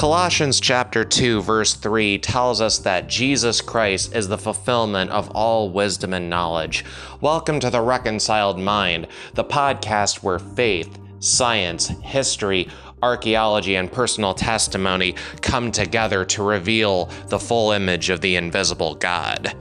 Colossians chapter 2 verse 3 tells us that Jesus Christ is the fulfillment of all wisdom and knowledge. Welcome to the Reconciled Mind, the podcast where faith, science, history, archaeology, and personal testimony come together to reveal the full image of the invisible God.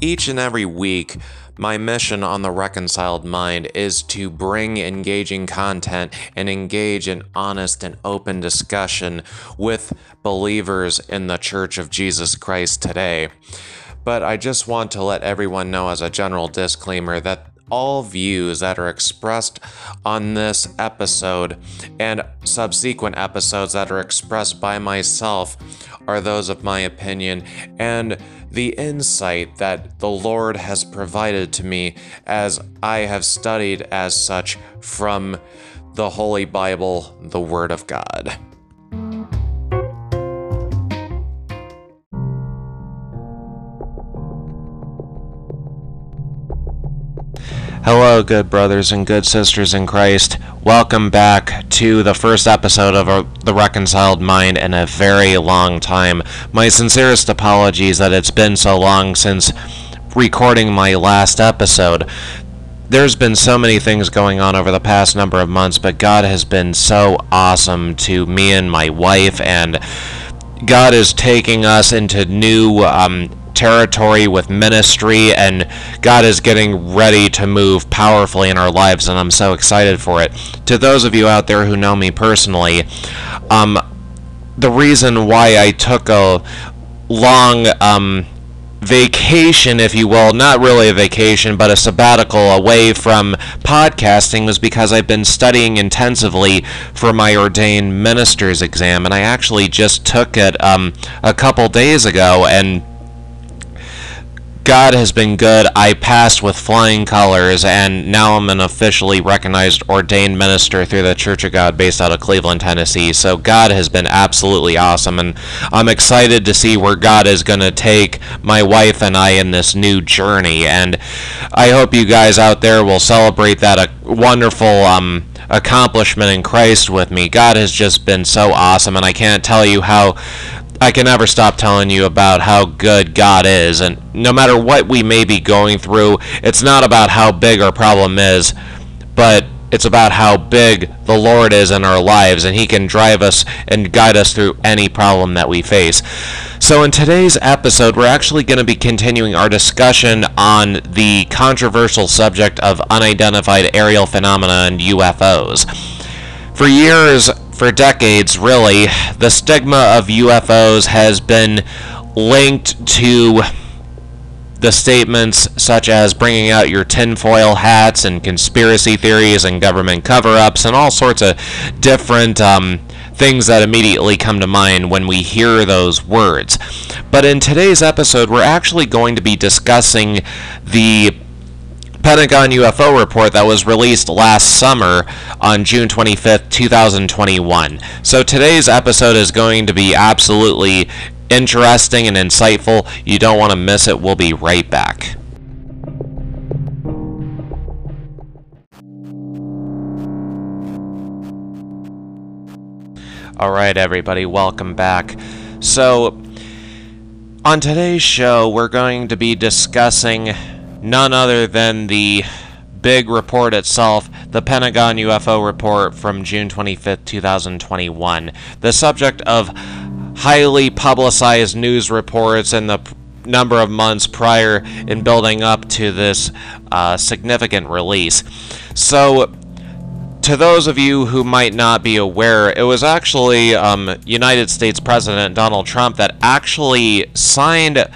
Each and every week, my mission on the Reconciled Mind is to bring engaging content and engage in honest and open discussion with believers in the Church of Jesus Christ today. But I just want to let everyone know, as a general disclaimer, that all views that are expressed on this episode and subsequent episodes that are expressed by myself are those of my opinion and the insight that the Lord has provided to me as I have studied as such from the Holy Bible, the Word of God. Hello, good brothers and good sisters in Christ. Welcome back to the first episode of The Reconciled Mind in a very long time. My sincerest apologies that it's been so long since recording my last episode. There's been so many things going on over the past number of months, but God has been so awesome to me and my wife, and God is taking us into new um, territory with ministry, and God is getting ready to move powerfully in our lives, and I'm so excited for it. To those of you out there who know me personally, um, the reason why I took a long um, vacation, if you will, not really a vacation, but a sabbatical away from podcasting was because I've been studying intensively for my ordained minister's exam, and I actually just took it um, a couple days ago, and God has been good. I passed with flying colors, and now I'm an officially recognized ordained minister through the Church of God based out of Cleveland, Tennessee. So God has been absolutely awesome, and I'm excited to see where God is going to take my wife and I in this new journey. And I hope you guys out there will celebrate that a wonderful um, accomplishment in Christ with me. God has just been so awesome, and I can't tell you how I can never stop telling you about how good God is, and no matter what we may be going through, it's not about how big our problem is, but it's about how big the Lord is in our lives, and He can drive us and guide us through any problem that we face. So, in today's episode, we're actually going to be continuing our discussion on the controversial subject of unidentified aerial phenomena and UFOs. For years, for decades, really, the stigma of UFOs has been linked to the statements such as bringing out your tinfoil hats and conspiracy theories and government cover ups and all sorts of different um, things that immediately come to mind when we hear those words. But in today's episode, we're actually going to be discussing the Pentagon UFO report that was released last summer on June 25th, 2021. So today's episode is going to be absolutely interesting and insightful. You don't want to miss it. We'll be right back. All right, everybody, welcome back. So, on today's show, we're going to be discussing none other than the big report itself, the Pentagon UFO report from June 25th, 2021. The subject of highly publicized news reports in the number of months prior in building up to this uh, significant release. So, to those of you who might not be aware, it was actually um, United States President Donald Trump that actually signed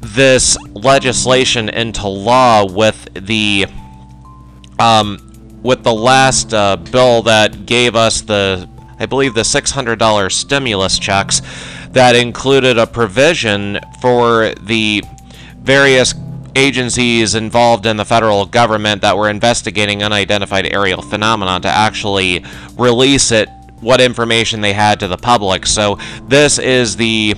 this legislation into law with the um, with the last uh, bill that gave us the I believe the $600 stimulus checks that included a provision for the various agencies involved in the federal government that were investigating unidentified aerial phenomena to actually release it what information they had to the public. So this is the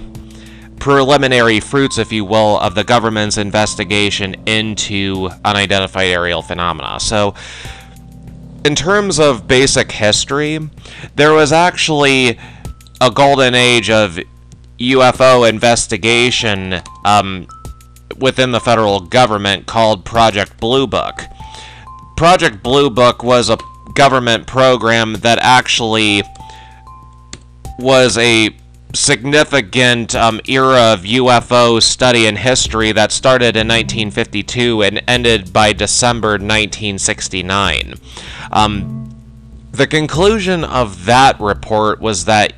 preliminary fruits, if you will, of the government's investigation into unidentified aerial phenomena. So, in terms of basic history, there was actually a golden age of UFO investigation um, within the federal government called Project Blue Book. Project Blue Book was a government program that actually was a significant um, era of UFO study in history that started in 1952 and ended by December 1969. Um, the conclusion of that report was that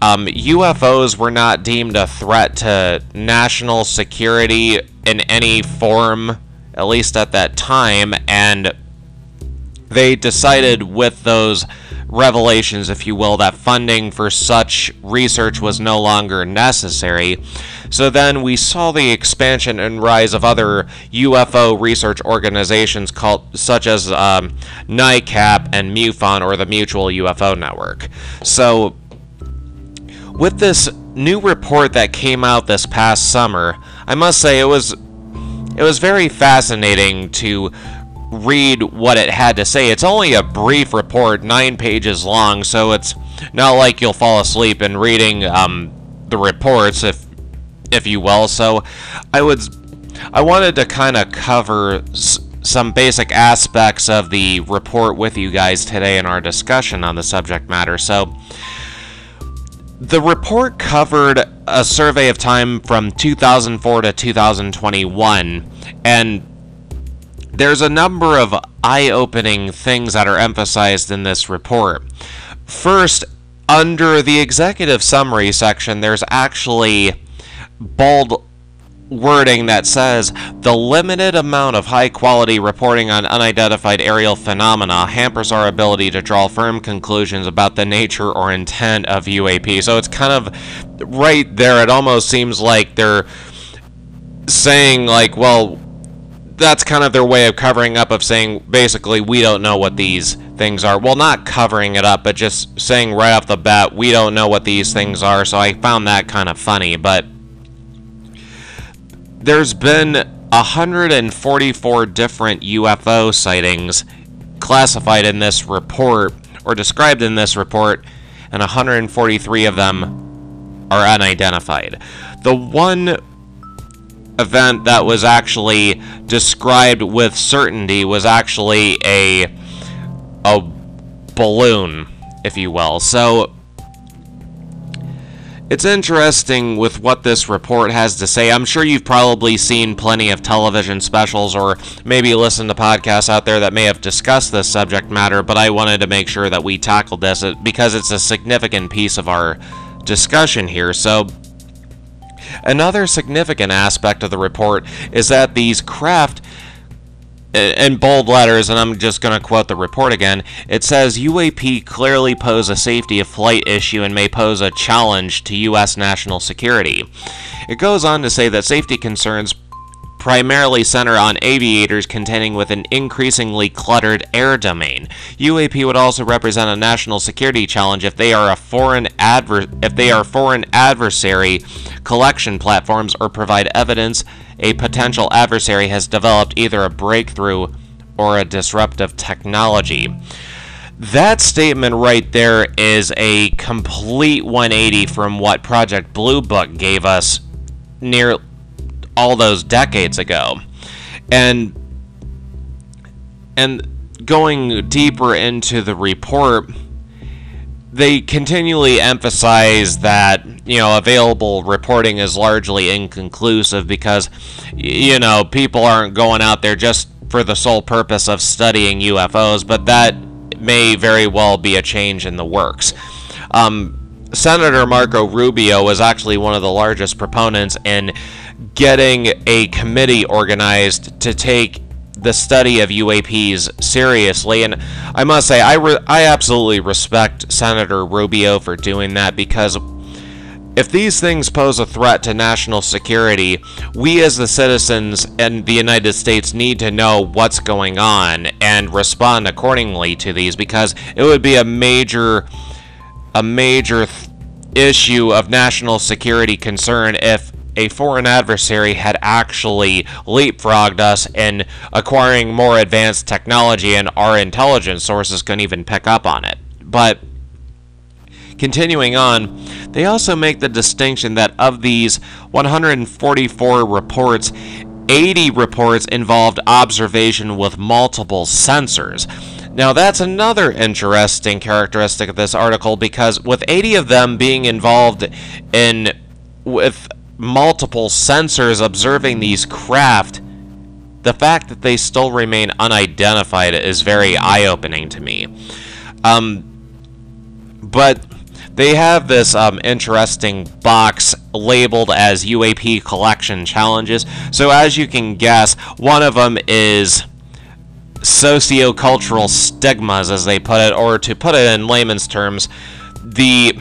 um, UFOs were not deemed a threat to national security in any form, at least at that time, and they decided with those revelations, if you will, that funding for such research was no longer necessary. So then we saw the expansion and rise of other UFO research organizations called, such as um, NICAP and MUFON or the Mutual UFO Network. So with this new report that came out this past summer, I must say it was it was very fascinating to read what it had to say. It's only a brief report, nine pages long, so it's not like you'll fall asleep in reading um, the reports, if if you will. So, I would, I wanted to kind of cover some basic aspects of the report with you guys today in our discussion on the subject matter. So. The report covered a survey of time from 2004 to 2021, and there's a number of eye opening things that are emphasized in this report. First, under the executive summary section, there's actually bold wording that says the limited amount of high quality reporting on unidentified aerial phenomena hampers our ability to draw firm conclusions about the nature or intent of UAP. So it's kind of right there, it almost seems like they're saying, like, well, that's kind of their way of covering up of saying basically we don't know what these things are. Well, not covering it up, but just saying right off the bat we don't know what these things are. So I found that kind of funny, but there's been 144 different UFO sightings classified in this report or described in this report and 143 of them are unidentified. The one event that was actually described with certainty was actually a a balloon, if you will. So it's interesting with what this report has to say. I'm sure you've probably seen plenty of television specials or maybe listened to podcasts out there that may have discussed this subject matter, but I wanted to make sure that we tackled this uh, because it's a significant piece of our discussion here. So Another significant aspect of the report is that these craft in bold letters, and I'm just going to quote the report again, it says UAP clearly pose a safety of flight issue and may pose a challenge to U.S. national security. It goes on to say that safety concerns primarily center on aviators contending with an increasingly cluttered air domain. UAP would also represent a national security challenge if they are a foreign adver- if they are foreign adversary collection platforms or provide evidence a potential adversary has developed either a breakthrough or a disruptive technology. That statement right there is a complete 180 from what Project Blue Book gave us near all those decades ago. And and going deeper into the report, they continually emphasize that you know available reporting is largely inconclusive because you know people aren't going out there just for the sole purpose of studying UFOs, but that may very well be a change in the works. Um, Senator Marco Rubio was actually one of the largest proponents in getting a committee organized to take the study of UAPs seriously. And I must say, I, re- I absolutely respect Senator Rubio for doing that because if these things pose a threat to national security, we as the citizens in the United States need to know what's going on and respond accordingly to these because it would be a major a major th- issue of national security concern if a foreign adversary had actually leapfrogged us in acquiring more advanced technology, and our intelligence sources couldn't even pick up on it. But Continuing on, they also make the distinction that of these 144 reports, 80 reports involved observation with multiple sensors. Now, that's another interesting characteristic of this article because with 80 of them being involved in with multiple sensors observing these craft, the fact that they still remain unidentified is very eye opening to me. Um, but they have this um, interesting box labeled as UAP collection challenges. So, as you can guess, one of them is sociocultural stigmas, as they put it, or to put it in layman's terms, the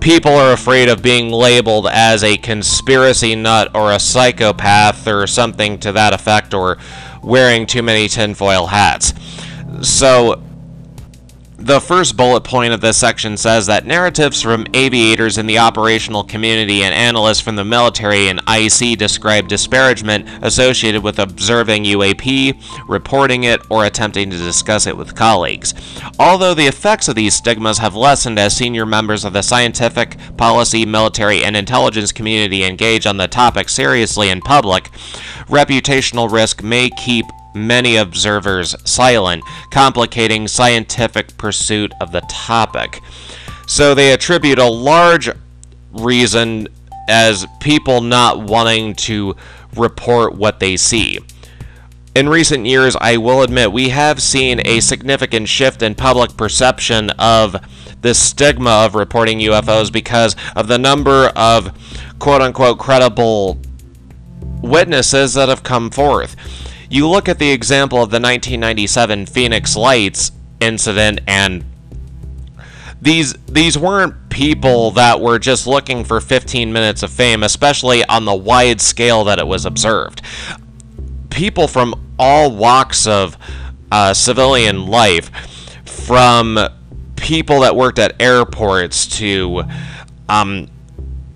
people are afraid of being labeled as a conspiracy nut or a psychopath or something to that effect, or wearing too many tinfoil hats. So, the first bullet point of this section says that narratives from aviators in the operational community and analysts from the military and IC describe disparagement associated with observing UAP, reporting it, or attempting to discuss it with colleagues. Although the effects of these stigmas have lessened as senior members of the scientific, policy, military, and intelligence community engage on the topic seriously in public, reputational risk may keep many observers silent, complicating scientific pursuit of the topic. So they attribute a large reason as people not wanting to report what they see. In recent years, I will admit, we have seen a significant shift in public perception of the stigma of reporting UFOs because of the number of quote unquote credible witnesses that have come forth. You look at the example of the 1997 Phoenix Lights incident and these these weren't people that were just looking for 15 minutes of fame, especially on the wide scale that it was observed. People from all walks of uh, civilian life, from people that worked at airports to um,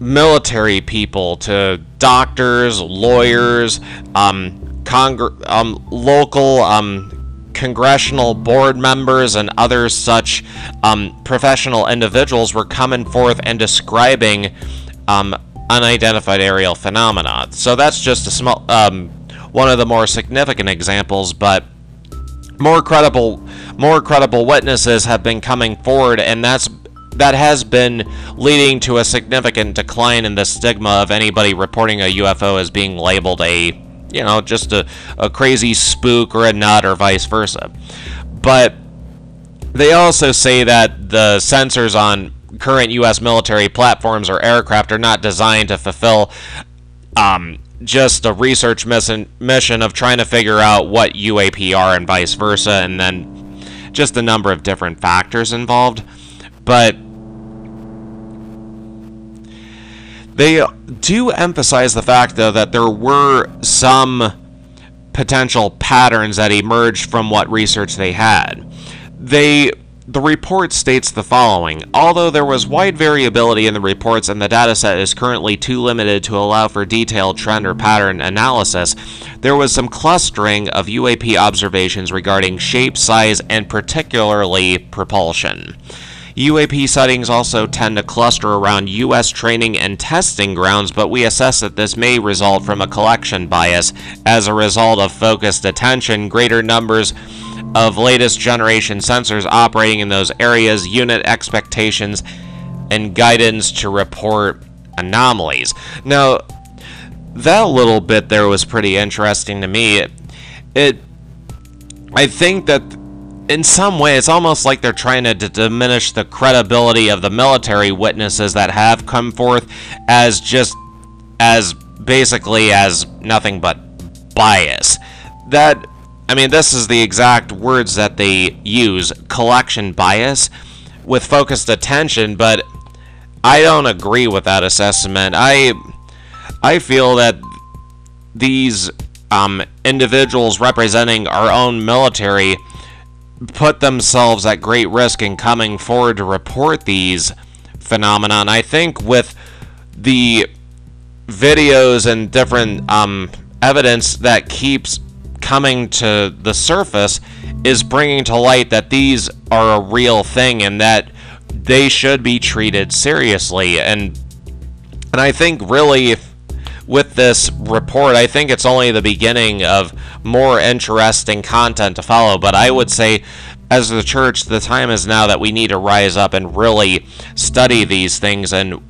military people to doctors, lawyers, um, Um, local um, congressional board members and other such um, professional individuals were coming forth and describing um, unidentified aerial phenomena. So that's just a small, um, one of the more significant examples, but more credible, more credible witnesses have been coming forward, and that's that has been leading to a significant decline in the stigma of anybody reporting a UFO as being labeled a you know, just a, a crazy spook or a nut or vice versa. But they also say that the sensors on current U.S. military platforms or aircraft are not designed to fulfill um, just a research mission, mission of trying to figure out what UAP are and vice versa, and then just a number of different factors involved. But They uh, do emphasize the fact, though, that there were some potential patterns that emerged from what research they had. They the report states the following Although there was wide variability in the reports and the dataset is currently too limited to allow for detailed trend or pattern analysis, there was some clustering of UAP observations regarding shape, size, and particularly propulsion. UAP sightings also tend to cluster around U.S. training and testing grounds, but we assess that this may result from a collection bias as a result of focused attention, greater numbers of latest generation sensors operating in those areas, unit expectations, and guidance to report anomalies. Now, that little bit there was pretty interesting to me. It, it I think that in some way, it's almost like they're trying to diminish the credibility of the military witnesses that have come forth as just as basically as nothing but bias. That I mean, this is the exact words that they use collection bias with focused attention, but I don't agree with that assessment. I I feel that these um, individuals representing our own military put themselves at great risk in coming forward to report these phenomena. And I think with the videos and different um, evidence that keeps coming to the surface is bringing to light that these are a real thing and that they should be treated seriously. And and I think really with this report, I think it's only the beginning of more interesting content to follow. But I would say, as the church, the time is now that we need to rise up and really study these things and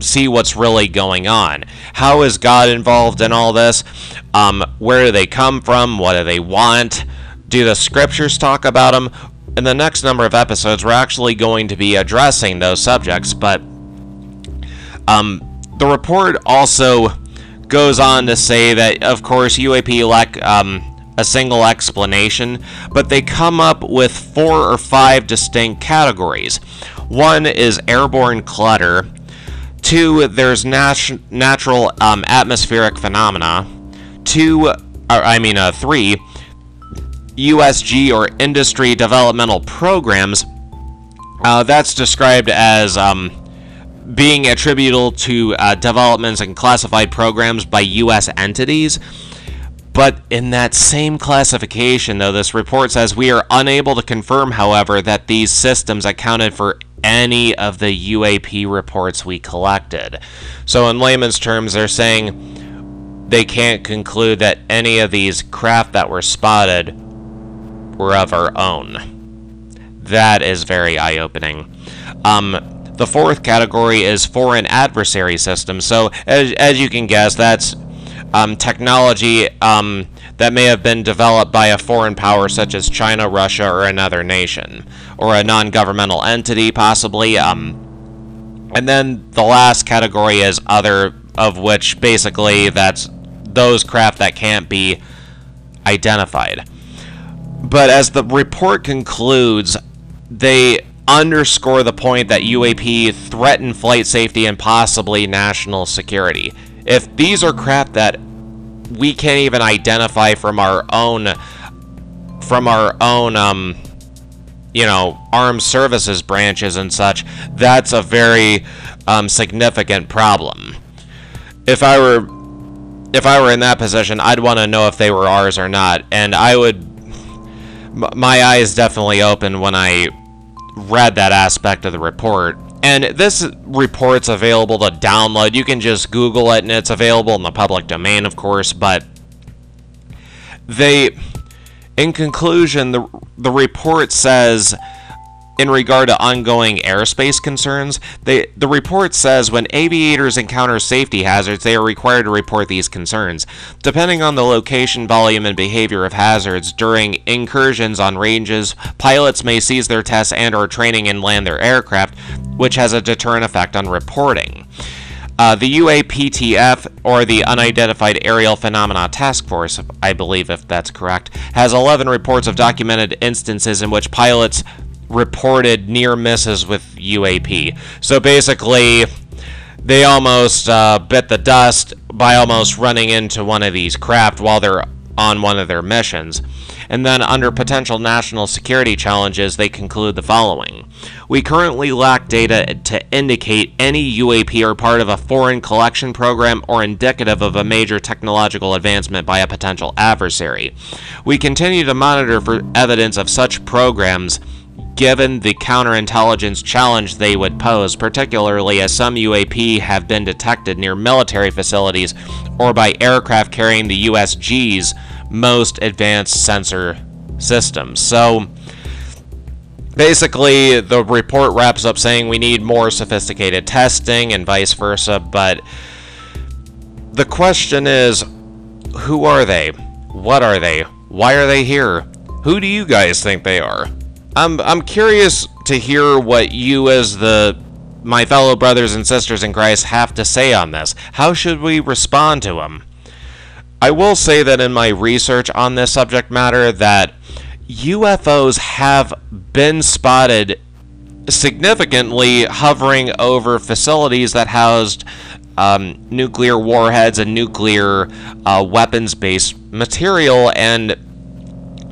see what's really going on. How is God involved in all this? Um, where do they come from? What do they want? Do the scriptures talk about them? In the next number of episodes, we're actually going to be addressing those subjects, but um, the report also goes on to say that, of course, UAP lack um, a single explanation, but they come up with four or five distinct categories. One is airborne clutter. Two, there's nat- natural um, atmospheric phenomena. Two, or, I mean, uh, three, USG or industry developmental programs. Uh, that's described as um, being attributable to uh, developments and classified programs by U.S. entities. But in that same classification, though, this report says we are unable to confirm, however, that these systems accounted for any of the UAP reports we collected. So, in layman's terms, they're saying they can't conclude that any of these craft that were spotted were of our own. That is very eye opening. Um, the fourth category is foreign adversary systems. So, as, as you can guess, that's um, technology um, that may have been developed by a foreign power such as China, Russia, or another nation, or a non governmental entity, possibly. Um, and then the last category is other, of which basically that's those craft that can't be identified. But as the report concludes, they underscore the point that UAP threaten flight safety and possibly national security. If these are crap that we can't even identify from our own from our own um you know armed services branches and such that's a very um, significant problem if i were if i were in that position i'd want to know if they were ours or not and i would my eyes definitely open when i read that aspect of the report. And this report's available to download. You can just Google it, and it's available in the public domain, of course. But they, in conclusion, the the report says in regard to ongoing airspace concerns, they, the report says when aviators encounter safety hazards, they are required to report these concerns. Depending on the location, volume, and behavior of hazards during incursions on ranges, pilots may cease their tests and or training and land their aircraft, which has a deterrent effect on reporting. Uh, the UAPTF, or the Unidentified Aerial Phenomena Task Force, I believe if that's correct, has 11 reports of documented instances in which pilots reported near misses with UAP. So basically, they almost uh, bit the dust by almost running into one of these craft while they're on one of their missions. And then, under potential national security challenges, they conclude the following We currently lack data to indicate any UAP are part of a foreign collection program or indicative of a major technological advancement by a potential adversary. We continue to monitor for evidence of such programs given the counterintelligence challenge they would pose, particularly as some UAP have been detected near military facilities or by aircraft carrying the USG's most advanced sensor systems. So, basically, the report wraps up saying we need more sophisticated testing and vice versa, but the question is who are they? What are they? Why are they here? Who do you guys think they are? I'm I'm curious to hear what you as the my fellow brothers and sisters in Christ have to say on this. How should we respond to them? I will say that in my research on this subject matter that UFOs have been spotted significantly hovering over facilities that housed um, nuclear warheads and nuclear uh, weapons based material and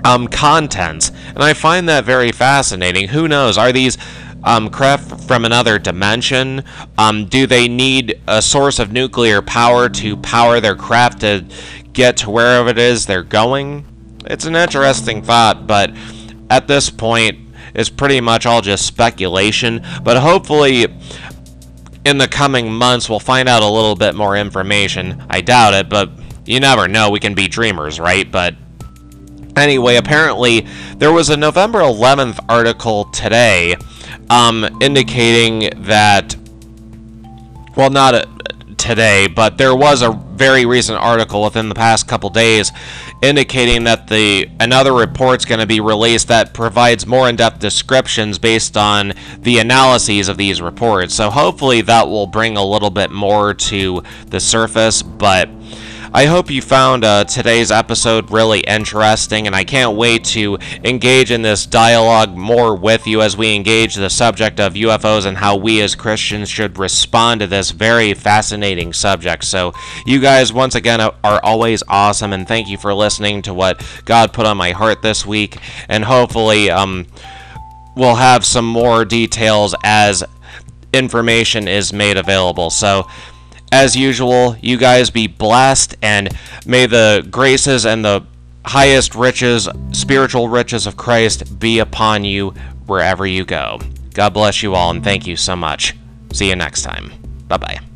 um, contents, and I find that very fascinating. Who knows? Are these um, craft from another dimension? Um, do they need a source of nuclear power to power their craft to get to wherever it is they're going? It's an interesting thought, but at this point, it's pretty much all just speculation. But hopefully, in the coming months, we'll find out a little bit more information. I doubt it, but you never know. We can be dreamers, right? But anyway, apparently, there was a November 11th article today um, indicating that, well, not a, today, but there was a very recent article within the past couple days indicating that the another report's going to be released that provides more in-depth descriptions based on the analyses of these reports. So hopefully that will bring a little bit more to the surface, but I hope you found uh, today's episode really interesting, and I can't wait to engage in this dialogue more with you as we engage the subject of UFOs and how we as Christians should respond to this very fascinating subject. So, you guys, once again, are always awesome, and thank you for listening to what God put on my heart this week, and hopefully, um, we'll have some more details as information is made available. So, as usual, you guys be blessed, and may the graces and the highest riches, spiritual riches of Christ be upon you wherever you go. God bless you all, and thank you so much. See you next time. Bye bye.